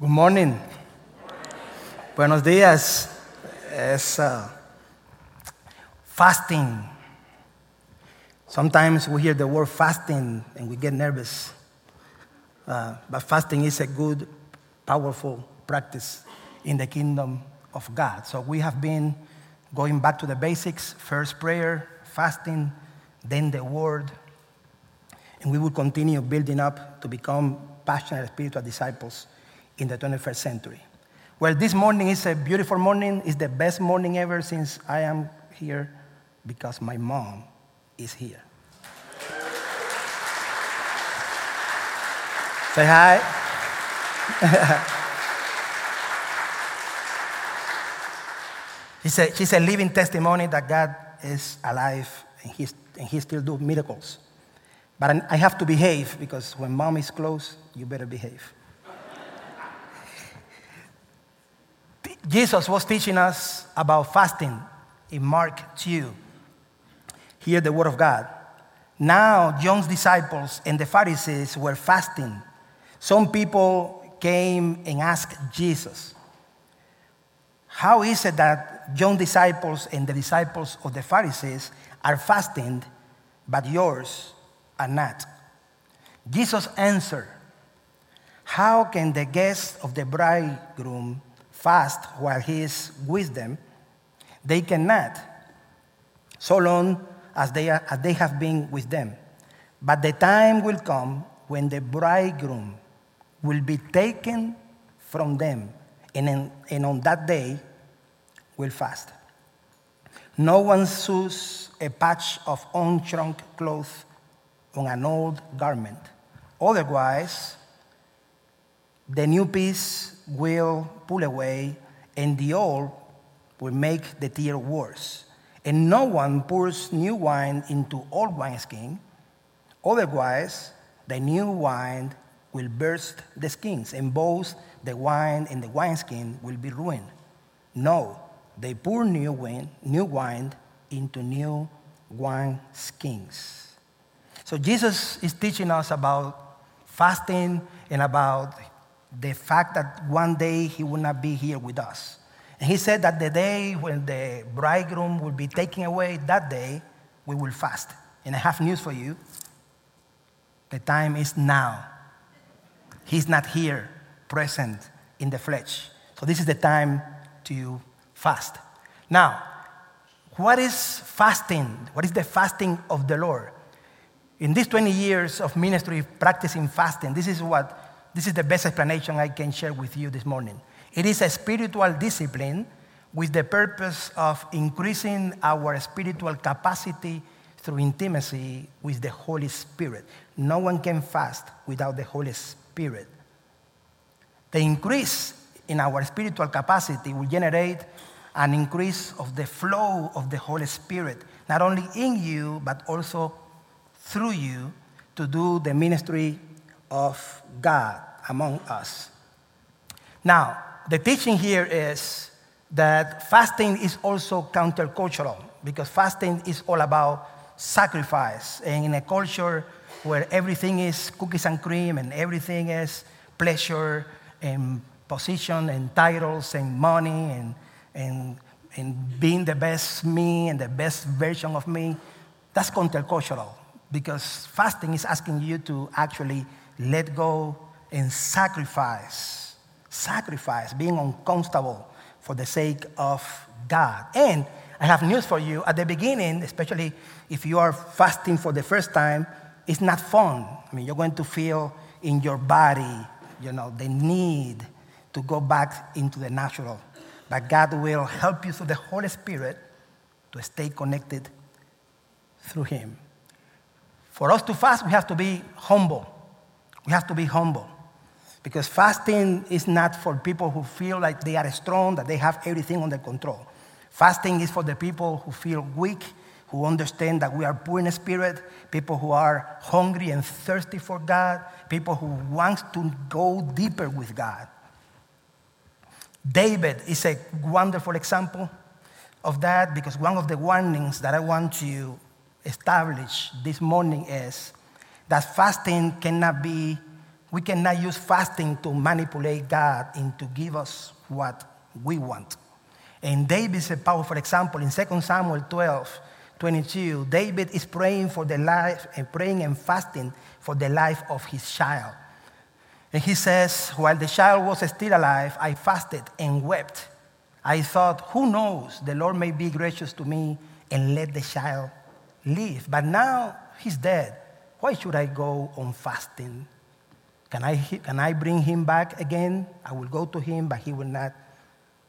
Good morning. Buenos días. Es uh, fasting. Sometimes we hear the word fasting and we get nervous. Uh, but fasting is a good, powerful practice in the kingdom of God. So we have been going back to the basics first prayer, fasting, then the word. And we will continue building up to become passionate spiritual disciples in the 21st century. Well, this morning is a beautiful morning. It's the best morning ever since I am here because my mom is here. Say hi. she's, a, she's a living testimony that God is alive and, he's, and he still do miracles. But I have to behave because when mom is close, you better behave. Jesus was teaching us about fasting in Mark 2. Hear the word of God. Now, John's disciples and the Pharisees were fasting. Some people came and asked Jesus, How is it that John's disciples and the disciples of the Pharisees are fasting, but yours are not? Jesus answered, How can the guests of the bridegroom fast while he is with them? They cannot, so long as they, are, as they have been with them. But the time will come when the bridegroom will be taken from them, and, in, and on that day will fast. No one sews a patch of unshrunk cloth on an old garment. Otherwise, the new piece will pull away, and the old will make the tear worse. And no one pours new wine into old wineskin. Otherwise, the new wine will burst the skins, and both the wine and the wineskin will be ruined. No, they pour new wine, new wine into new wineskins. So Jesus is teaching us about fasting and about the fact that one day he will not be here with us. And he said that the day when the bridegroom will be taken away, that day we will fast. And I have news for you. The time is now. He's not here, present in the flesh. So this is the time to fast. Now, what is fasting? What is the fasting of the Lord? In these 20 years of ministry practicing fasting, this is what this is the best explanation I can share with you this morning. It is a spiritual discipline with the purpose of increasing our spiritual capacity through intimacy with the Holy Spirit. No one can fast without the Holy Spirit. The increase in our spiritual capacity will generate an increase of the flow of the Holy Spirit, not only in you, but also through you to do the ministry of God among us. Now, the teaching here is that fasting is also countercultural because fasting is all about sacrifice. And in a culture where everything is cookies and cream and everything is pleasure and position and titles and money and, and, and being the best me and the best version of me, that's countercultural because fasting is asking you to actually let go and sacrifice. Sacrifice, being uncomfortable for the sake of God. And I have news for you. At the beginning, especially if you are fasting for the first time, it's not fun. I mean, you're going to feel in your body, you know, the need to go back into the natural. But God will help you through the Holy Spirit to stay connected through Him. For us to fast, we have to be humble. We have to be humble. Because fasting is not for people who feel like they are strong, that they have everything under control. Fasting is for the people who feel weak, who understand that we are poor in spirit, people who are hungry and thirsty for God, people who want to go deeper with God. David is a wonderful example of that because one of the warnings that I want to establish this morning is that fasting cannot be we cannot use fasting to manipulate God and to give us what we want. And David is a powerful example. In 2 Samuel 12, 22, David is praying for the life and praying and fasting for the life of his child. And he says, While the child was still alive, I fasted and wept. I thought, Who knows? The Lord may be gracious to me and let the child live. But now he's dead. Why should I go on fasting? Can I, can I bring him back again? I will go to him, but he will not,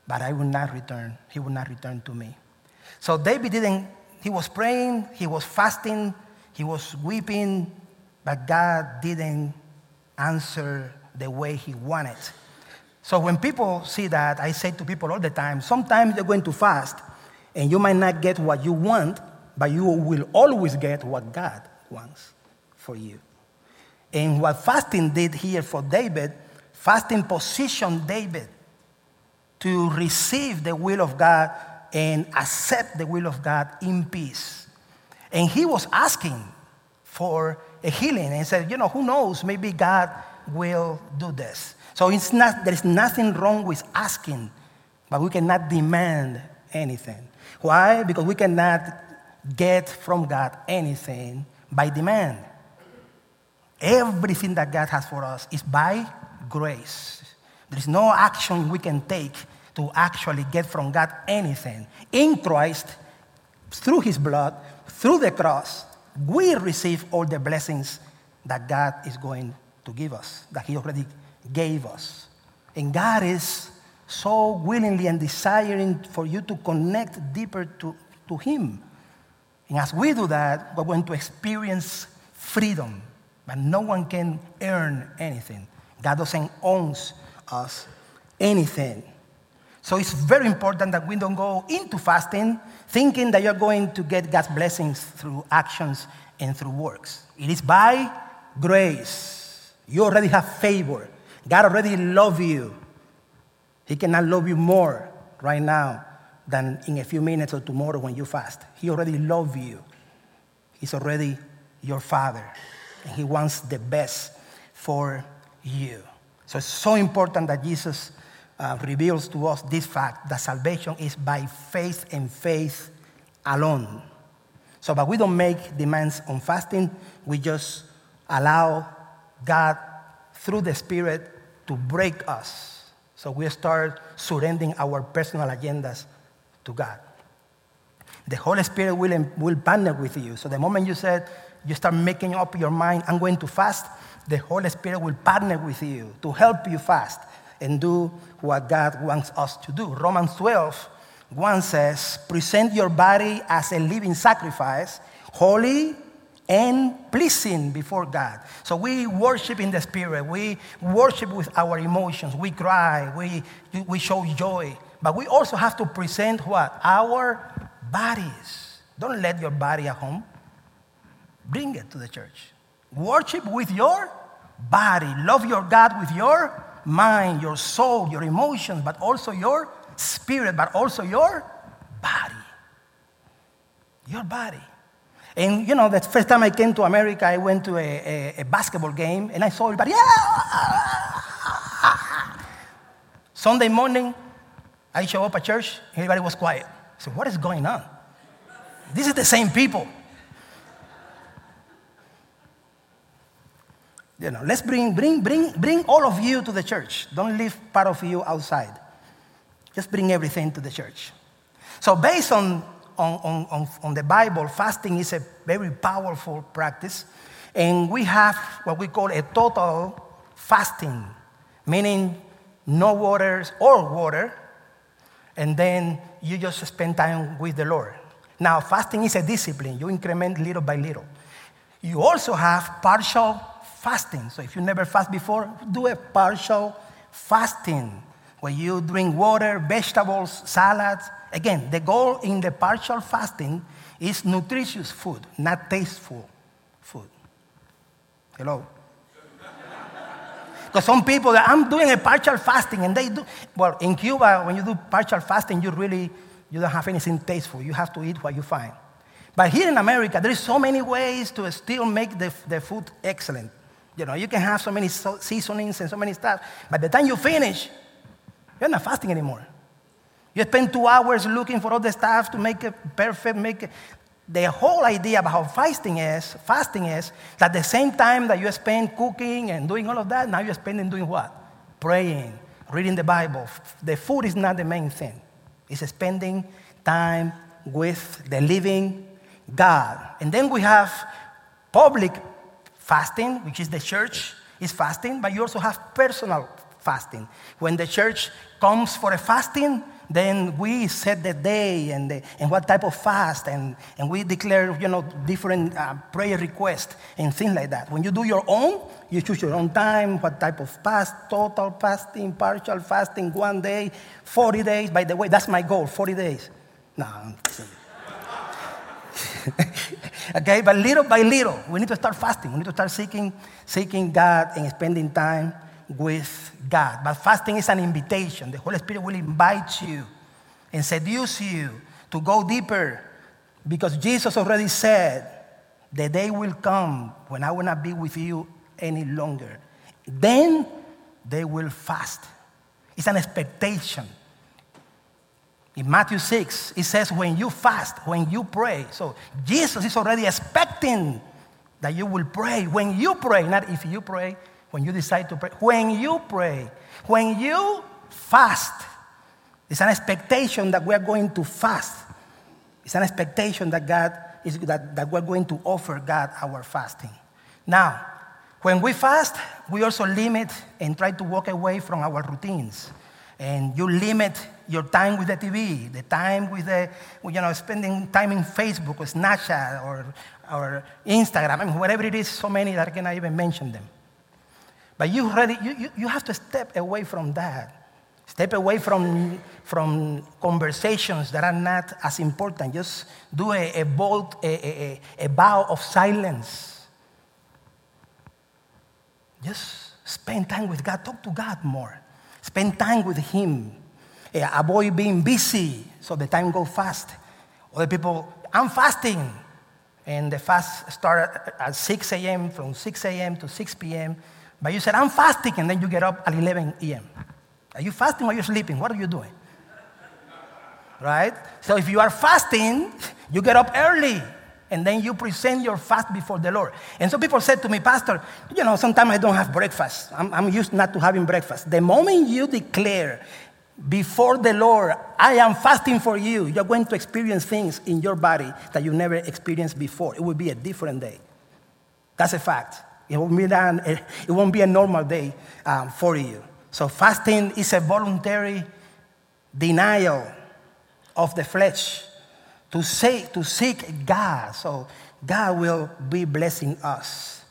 but I will not return. He will not return to me. So David didn't, he was praying, he was fasting, he was weeping, but God didn't answer the way he wanted. So when people see that, I say to people all the time, sometimes you're going to fast and you might not get what you want, but you will always get what God wants for you. And what fasting did here for David, fasting positioned David to receive the will of God and accept the will of God in peace. And he was asking for a healing and said, you know, who knows, maybe God will do this. So it's not, there is nothing wrong with asking, but we cannot demand anything. Why? Because we cannot get from God anything by demand. Everything that God has for us is by grace. There is no action we can take to actually get from God anything. In Christ, through His blood, through the cross, we receive all the blessings that God is going to give us, that He already gave us. And God is so willingly and desiring for you to connect deeper to, to Him. And as we do that, we're going to experience freedom but no one can earn anything. God doesn't own us anything. So it's very important that we don't go into fasting thinking that you're going to get God's blessings through actions and through works. It is by grace. You already have favor. God already loves you. He cannot love you more right now than in a few minutes or tomorrow when you fast. He already loves you. He's already your father He wants the best for you. So it's so important that Jesus uh, reveals to us this fact that salvation is by faith and faith alone. So, but we don't make demands on fasting, we just allow God through the Spirit to break us. So we start surrendering our personal agendas to God. The Holy Spirit will, will partner with you. So the moment you said, you start making up your mind, I'm going to fast, the Holy Spirit will partner with you to help you fast and do what God wants us to do. Romans 12, 1 says, Present your body as a living sacrifice, holy and pleasing before God. So we worship in the Spirit. We worship with our emotions. We cry. We, we show joy. But we also have to present what? Our bodies. Don't let your body at home. Bring it to the church. Worship with your body. Love your God with your mind, your soul, your emotions, but also your spirit, but also your body. Your body. And you know, the first time I came to America, I went to a, a, a basketball game and I saw everybody, yeah! Sunday morning, I show up at church, everybody was quiet. Said, what is going on? This is the same people. You know, let's bring, bring, bring, bring all of you to the church. Don't leave part of you outside. Just bring everything to the church. So, based on, on, on, on the Bible, fasting is a very powerful practice. And we have what we call a total fasting, meaning no water or water, and then you just spend time with the Lord. Now, fasting is a discipline, you increment little by little. You also have partial fasting. So if you never fast before, do a partial fasting where you drink water, vegetables, salads. Again, the goal in the partial fasting is nutritious food, not tasteful food. Hello? Because some people, I'm doing a partial fasting, and they do. Well, in Cuba, when you do partial fasting, you really you don't have anything tasteful. You have to eat what you find. But here in America, there is so many ways to still make the, the food excellent. You know, you can have so many seasonings and so many stuff. By the time you finish, you're not fasting anymore. You spend two hours looking for all the stuff to make it perfect, make it. The whole idea about how fasting is, fasting is that the same time that you spend cooking and doing all of that, now you're spending doing what? Praying, reading the Bible. The food is not the main thing. It's spending time with the living God. And then we have public fasting, which is the church is fasting, but you also have personal fasting. When the church comes for a fasting, then we set the day and, the, and what type of fast, and, and we declare, you know, different uh, prayer requests and things like that. When you do your own, you choose your own time, what type of fast, total fasting, partial fasting, one day, 40 days. By the way, that's my goal, 40 days. No, okay, but little by little, we need to start fasting. We need to start seeking, seeking God and spending time with God. But fasting is an invitation. The Holy Spirit will invite you and seduce you to go deeper because Jesus already said, The day will come when I will not be with you any longer. Then they will fast. It's an expectation. In Matthew 6, it says, when you fast, when you pray. So Jesus is already expecting that you will pray. When you pray, not if you pray, when you decide to pray, when you pray, when you fast, it's an expectation that we are going to fast. It's an expectation that God is that, that we're going to offer God our fasting. Now, when we fast, we also limit and try to walk away from our routines. And you limit your time with the TV, the time with the, you know, spending time in Facebook or Snapchat or, or Instagram, I mean, whatever it is, so many that I cannot even mention them. But you, really, you, you, you have to step away from that. Step away from, from conversations that are not as important. Just do a, a bold, a, a, a vow of silence. Just spend time with God. Talk to God more. Spend time with Him. Avoid being busy so the time go fast. Other people, I'm fasting. And the fast started at 6 a.m., from 6 a.m. to 6 p.m. But you said, I'm fasting, and then you get up at 11 a.m. Are you fasting or are you sleeping? What are you doing? Right? So if you are fasting, you get up early and then you present your fast before the Lord. And some people said to me, Pastor, you know, sometimes I don't have breakfast. I'm, I'm used not to having breakfast. The moment you declare before the Lord, I am fasting for you, you're going to experience things in your body that you never experienced before. It will be a different day. That's a fact. It won't be, an, it won't be a normal day um, for you. So, fasting is a voluntary denial of the flesh to, say, to seek God. So, God will be blessing us.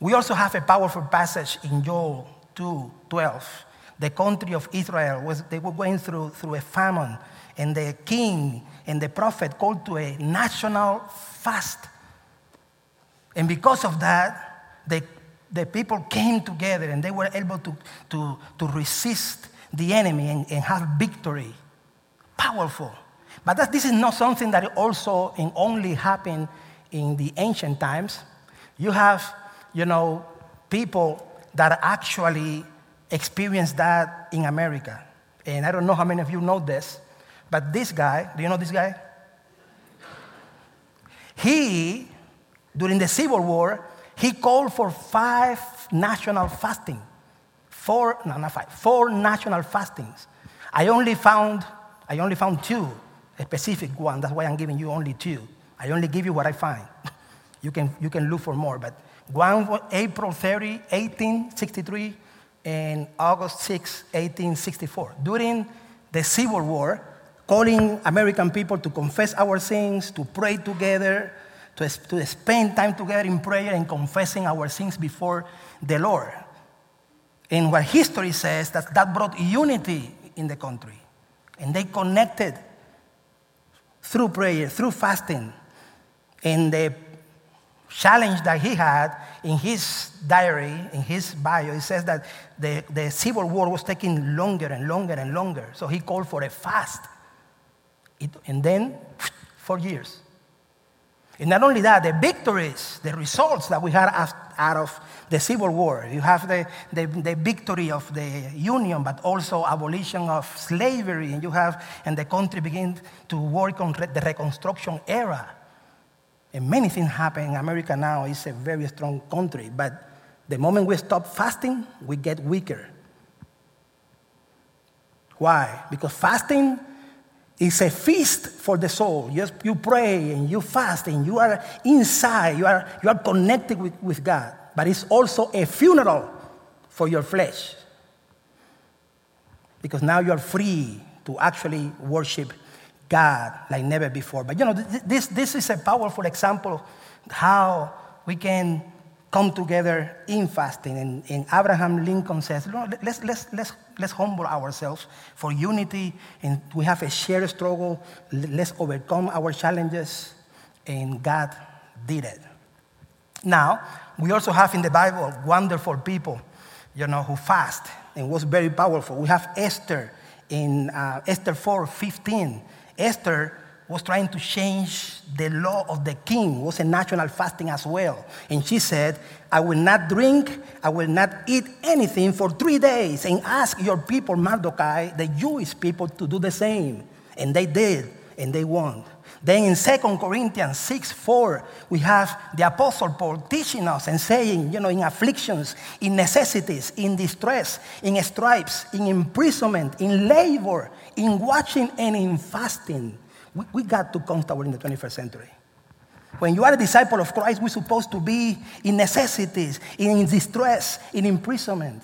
We also have a powerful passage in Joel 2 12. The country of Israel was they were going through, through a famine, and the king and the prophet called to a national fast. And because of that, the, the people came together and they were able to, to, to resist the enemy and, and have victory. Powerful. But that, this is not something that also and only happened in the ancient times. You have, you know, people that actually experienced that in America. And I don't know how many of you know this, but this guy, do you know this guy? He, during the Civil War, he called for five national fasting. Four, no, not five, four national fastings. I only found, I only found two, a specific one. That's why I'm giving you only two. I only give you what I find. you, can, you can look for more. But one April 30, 1863, and August 6, 1864. During the Civil War, calling American people to confess our sins, to pray together, to, to spend time together in prayer and confessing our sins before the Lord. And what history says that that brought unity in the country. And they connected through prayer, through fasting. And the challenge that he had in his diary, in his bio, he says that the, the Civil War was taking longer and longer and longer. So he called for a fast. It, and then, four years. And not only that, the victories, the results that we had out of the Civil War. You have the, the, the, victory of the Union, but also abolition of slavery. And you have, and the country begin to work on the Reconstruction era. And many things happen America now. is a very strong country. But the moment we stop fasting, we get weaker. Why? Because fasting is a feast for the soul. You, you pray and you fast and you are inside, you are, you are connected with, with God. But it's also a funeral for your flesh. Because now you are free to actually worship God like never before. But you know, this, this is a powerful example of how we can come together in fasting. And, and Abraham Lincoln says, no, let's, let's, let's, let's humble ourselves for unity. And we have a shared struggle. Let's overcome our challenges. And God did it. Now, we also have in the Bible wonderful people, you know, who fast and was very powerful. We have Esther in uh, Esther 4 15. Esther was trying to change the law of the king, it was a national fasting as well. And she said, I will not drink, I will not eat anything for three days, and ask your people, Mardochai, the Jewish people, to do the same. And they did, and they won. Then in 2 Corinthians 6 4, we have the Apostle Paul teaching us and saying, you know, in afflictions, in necessities, in distress, in stripes, in imprisonment, in labor, in watching, and in fasting. We, we got too comfortable in the 21st century. When you are a disciple of Christ, we're supposed to be in necessities, in distress, in imprisonment,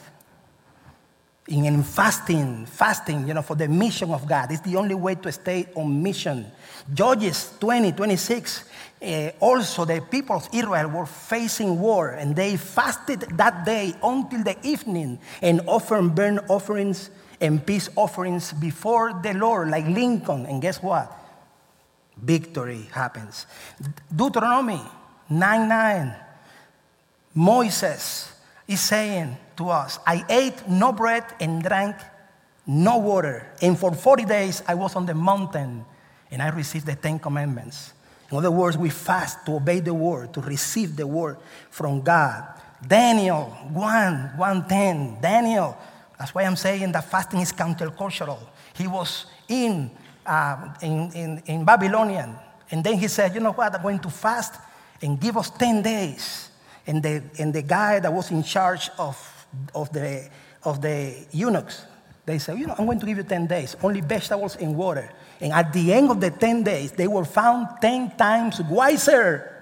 in, in fasting, fasting, you know, for the mission of God. It's the only way to stay on mission. Judges 20, 26, uh, also the people of Israel were facing war, and they fasted that day until the evening and offered burnt offerings and peace offerings before the Lord, like Lincoln. And guess what? victory happens. Deuteronomy 9 9. Moses is saying to us, I ate no bread and drank no water. And for 40 days I was on the mountain and I received the Ten Commandments. In other words, we fast to obey the word, to receive the word from God. Daniel 1 110. Daniel, that's why I'm saying that fasting is countercultural. He was in uh, in, in, in Babylonian. And then he said, You know what? I'm going to fast and give us 10 days. And the, and the guy that was in charge of, of, the, of the eunuchs, they said, You know, I'm going to give you 10 days, only vegetables and water. And at the end of the 10 days, they were found 10 times wiser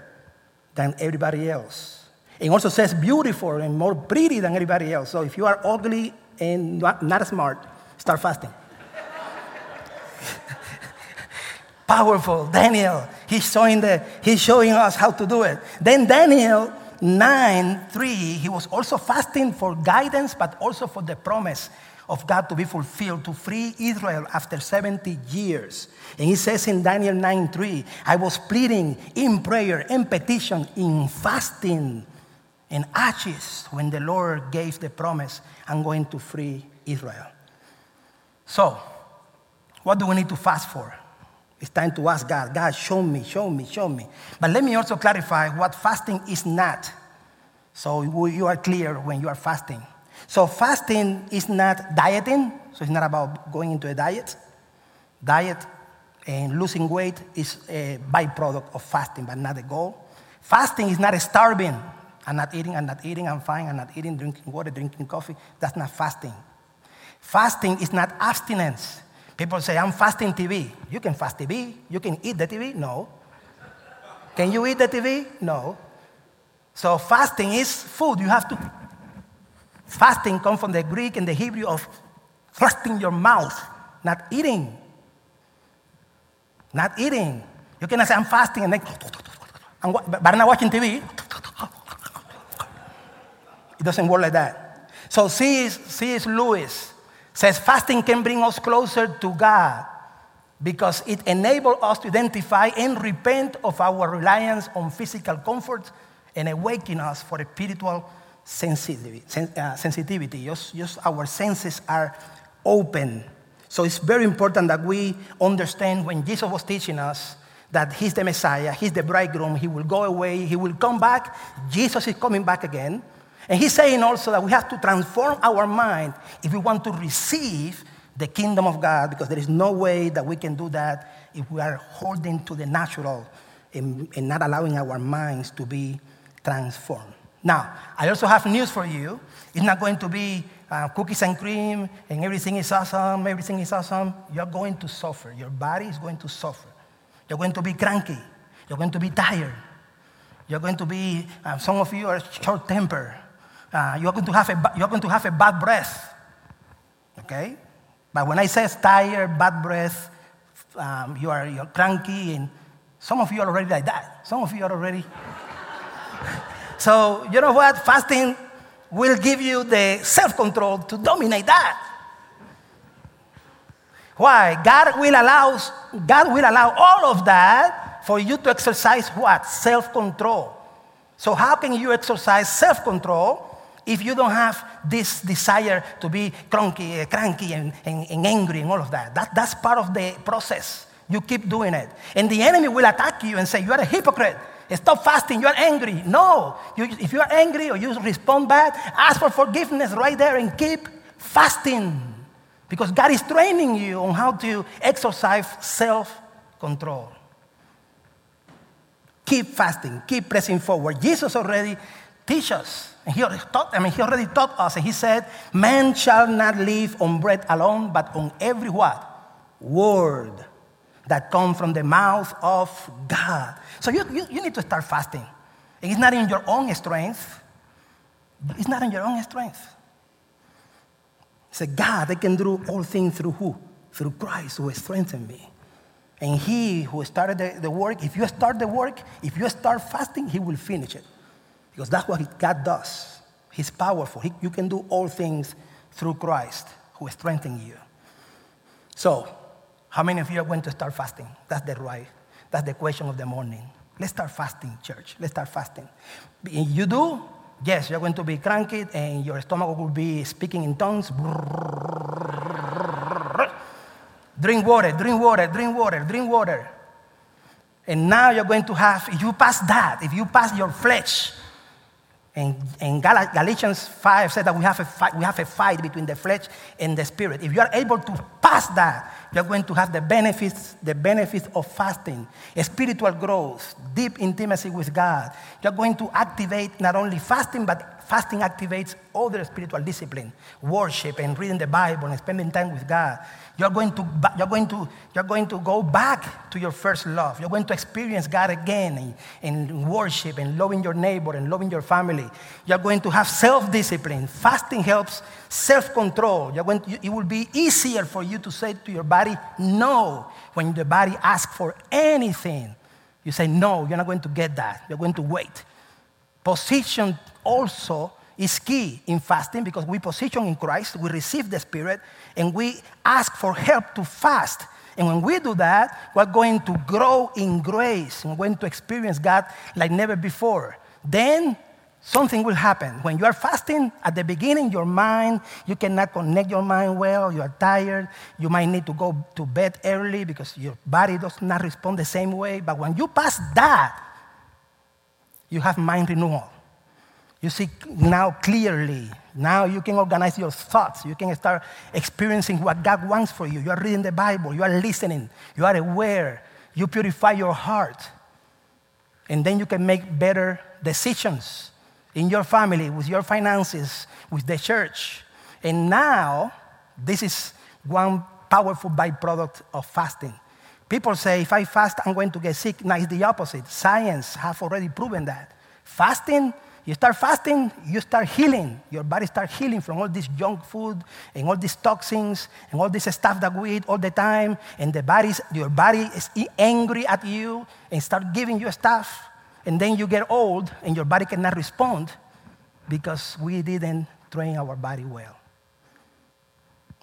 than everybody else. It also says beautiful and more pretty than everybody else. So if you are ugly and not, not smart, start fasting. Powerful. Daniel, he's showing, the, he's showing us how to do it. Then Daniel 9 3, he was also fasting for guidance, but also for the promise of God to be fulfilled to free Israel after 70 years. And he says in Daniel 9 3, I was pleading in prayer, in petition, in fasting, in ashes when the Lord gave the promise, I'm going to free Israel. So, what do we need to fast for? It's time to ask God, God, show me, show me, show me. But let me also clarify what fasting is not. So you are clear when you are fasting. So fasting is not dieting, so it's not about going into a diet. Diet and losing weight is a byproduct of fasting, but not the goal. Fasting is not starving. I'm not eating, I'm not eating, I'm fine, I'm not eating, drinking water, drinking coffee. That's not fasting. Fasting is not abstinence. People say, I'm fasting TV. You can fast TV. You can eat the TV? No. Can you eat the TV? No. So fasting is food. You have to. Fasting comes from the Greek and the Hebrew of thrusting your mouth, not eating. Not eating. You cannot say, I'm fasting and then, but I'm not watching TV. It doesn't work like that. So C.S. Lewis says fasting can bring us closer to God because it enables us to identify and repent of our reliance on physical comfort and awaken us for a spiritual sensitivity. Uh. Just, just our senses are open. So it's very important that we understand when Jesus was teaching us that he's the Messiah, he's the bridegroom, he will go away, he will come back. Jesus is coming back again. And he's saying also that we have to transform our mind if we want to receive the kingdom of God, because there is no way that we can do that if we are holding to the natural and, and not allowing our minds to be transformed. Now, I also have news for you. It's not going to be uh, cookies and cream and everything is awesome, everything is awesome. You're going to suffer. Your body is going to suffer. You're going to be cranky. You're going to be tired. You're going to be, uh, some of you are short tempered. Uh, you're, going to have a, you're going to have a bad breath. Okay? But when I say tired, bad breath, um, you are you're cranky, and some of you are already like that. Some of you are already. So, you know what? Fasting will give you the self control to dominate that. Why? God will allow, God will allow all of that for you to exercise what? Self control. So, how can you exercise self control if you don't have this desire to be cranky, uh, cranky and, and, and, angry and all of that? that? That's part of the process. You keep doing it. And the enemy will attack you and say, You are a hypocrite. Stop fasting. You are angry. No. You, if you are angry or you respond bad, ask for forgiveness right there and keep fasting. Because God is training you on how to exercise self control. Keep fasting, keep pressing forward. Jesus already teach us. And he already taught, I mean, he already taught us, and he said, Man shall not live on bread alone, but on every what? Word that come from the mouth of God. So you, you, you need to start fasting. And it's not in your own strength. It's not in your own strength. Said, God, I can do all things through who? Through Christ who strengthened me. And he who started the, the work, if you start the work, if you start fasting, he will finish it. Because that's what God does. He's powerful. He, you can do all things through Christ who strengthens you. So, how many of you are going to start fasting? That's the right. That's the question of the morning. Let's start fasting, church. Let's start fasting. If you do, yes, you're going to be cranky and your stomach will be speaking in tongues. Drink water, drink water, drink water, drink water. And now you're going to have, if you pass that, if you pass your flesh, and, and Galatians 5 said that we have, a fight, we have a fight between the flesh and the spirit. If you are able to pass that, you're going to have the benefits, the benefits of fasting, spiritual growth, deep intimacy with God. You're going to activate not only fasting, but fasting activates other spiritual discipline, worship and reading the Bible and spending time with God. You're going, to, you're, going to, you're going to go back to your first love. You're going to experience God again in, in worship and loving your neighbor and loving your family. You're going to have self discipline. Fasting helps self control. It will be easier for you to say to your body no when the body asks for anything. You say, no, you're not going to get that. You're going to wait. Position also is key in fasting because we position in Christ, we receive the Spirit, and we ask for help to fast. And when we do that, we're going to grow in grace. We're going to experience God like never before. Then something will happen. When you are fasting, at the beginning, your mind, you cannot connect your mind well, you are tired, you might need to go to bed early because your body does not respond the same way. But when you pass that, you have mind renewal. You see now clearly. Now you can organize your thoughts. You can start experiencing what God wants for you. You are reading the Bible. You are listening. You are aware. You purify your heart. And then you can make better decisions in your family, with your finances, with the church. And now, this is one powerful byproduct of fasting. People say, if I fast, I'm going to get sick. Now, it's the opposite. Science has already proven that. Fasting you start fasting, you start healing. Your body starts healing from all this junk food and all these toxins and all this stuff that we eat all the time. And the body's, your body is angry at you and start giving you stuff. And then you get old and your body cannot respond because we didn't train our body well.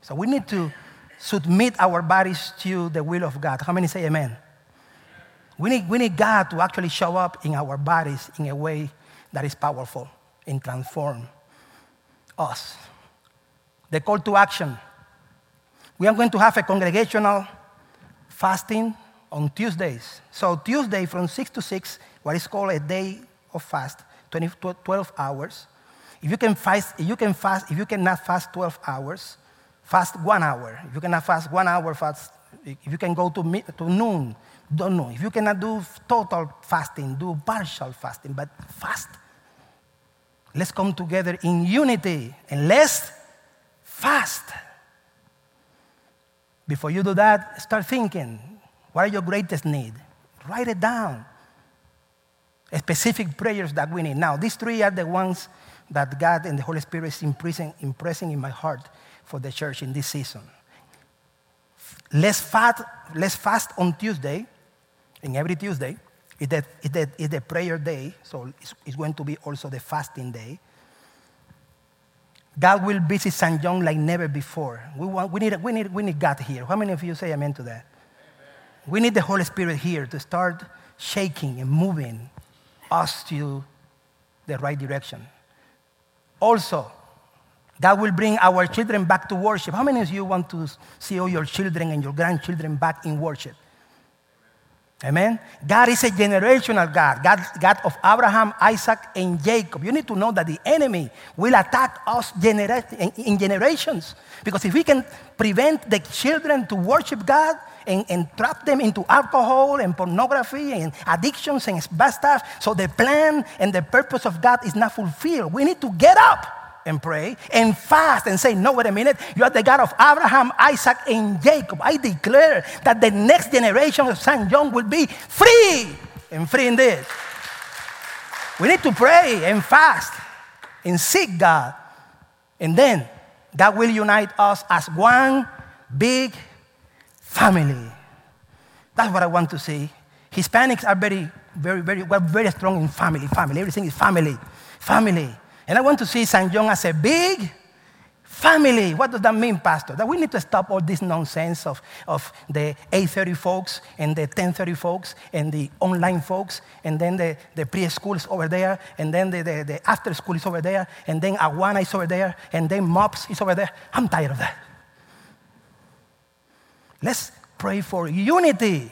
So we need to submit our bodies to the will of God. How many say amen? We need, we need God to actually show up in our bodies in a way that is powerful and transform us. The call to action. We are going to have a congregational fasting on Tuesdays. So Tuesday from 6 to 6, what is called a day of fast, 20, 12 hours. If you can fast, if you can fast, if you cannot fast 12 hours, fast one hour. If you cannot fast one hour, fast. If you can go to, mid, to noon, don't know. If you cannot do total fasting, do partial fasting, but fast. Let's come together in unity and let's fast. Before you do that, start thinking what are your greatest need? Write it down. Specific prayers that we need. Now, these three are the ones that God and the Holy Spirit is impressing, impressing in my heart for the church in this season. Let's fast, let's fast on Tuesday, and every Tuesday is the, is the, is the prayer day, so it's, it's going to be also the fasting day. God will visit St. John like never before. We, want, we, need, we, need, we need God here. How many of you say amen to that? Amen. We need the Holy Spirit here to start shaking and moving us to the right direction. Also, that will bring our children back to worship. How many of you want to see all your children and your grandchildren back in worship? Amen. God is a generational God, God, God of Abraham, Isaac, and Jacob. You need to know that the enemy will attack us genera- in generations. Because if we can prevent the children to worship God and, and trap them into alcohol and pornography and addictions and bad stuff, so the plan and the purpose of God is not fulfilled. We need to get up and pray and fast and say, No, wait a minute. You are the God of Abraham, Isaac, and Jacob. I declare that the next generation of St. John will be free and free indeed. We need to pray and fast and seek God. And then God will unite us as one big family. That's what I want to see. Hispanics are very, very, very, we're very strong in family, family. Everything is family, family. And I want to see St. John as a big family. What does that mean, Pastor? That we need to stop all this nonsense of, of the 8.30 folks and the 10.30 folks and the online folks and then the, the preschool is over there and then the, the, the after school is over there and then Awana is over there and then MOPS is over there. I'm tired of that. Let's pray for unity.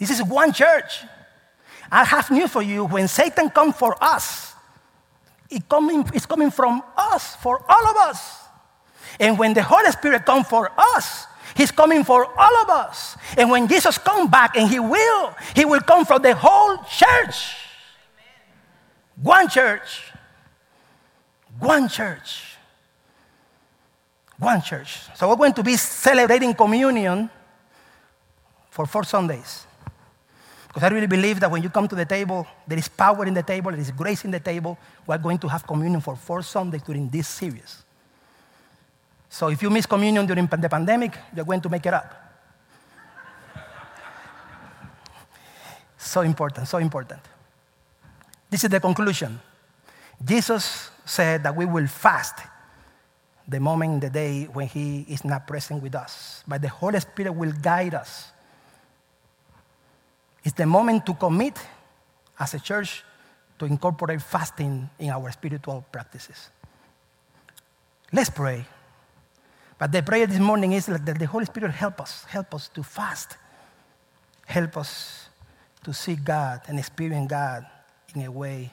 This is one church. I have news for you. When Satan comes for us, it coming, it's coming from us, for all of us. And when the Holy Spirit comes for us, He's coming for all of us. And when Jesus comes back, and He will, He will come for the whole church. Amen. One church. One church. One church. So we're going to be celebrating communion for four Sundays. Because I really believe that when you come to the table, there is power in the table, there is grace in the table. We're going to have communion for four Sundays during this series. So if you miss communion during the pandemic, you're going to make it up. so important, so important. This is the conclusion. Jesus said that we will fast the moment the day when He is not present with us, but the Holy Spirit will guide us it's the moment to commit as a church to incorporate fasting in our spiritual practices. Let's pray. But the prayer this morning is that the Holy Spirit help us, help us to fast, help us to see God and experience God in a way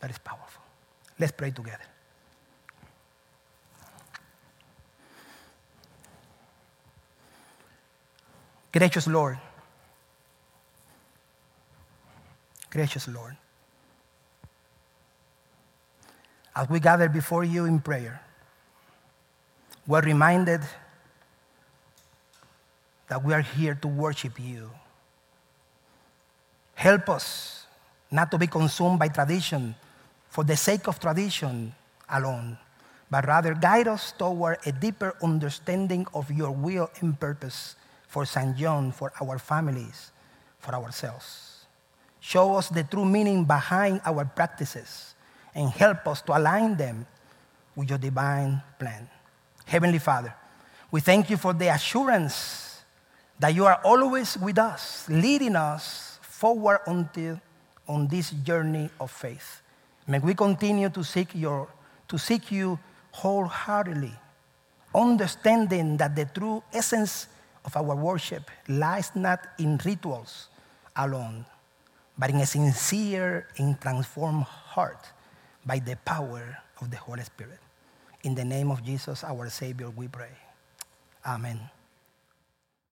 that is powerful. Let's pray together. Gracious Lord, Gracious Lord. As we gather before you in prayer, we're reminded that we are here to worship you. Help us not to be consumed by tradition for the sake of tradition alone, but rather guide us toward a deeper understanding of your will and purpose for St. John, for our families, for ourselves. Show us the true meaning behind our practices and help us to align them with your divine plan. Heavenly Father, we thank you for the assurance that you are always with us, leading us forward until on this journey of faith. May we continue to seek your to seek you wholeheartedly, understanding that the true essence of our worship lies not in rituals alone, but in a sincere and transformed heart by the power of the Holy Spirit. In the name of Jesus, our Savior, we pray. Amen.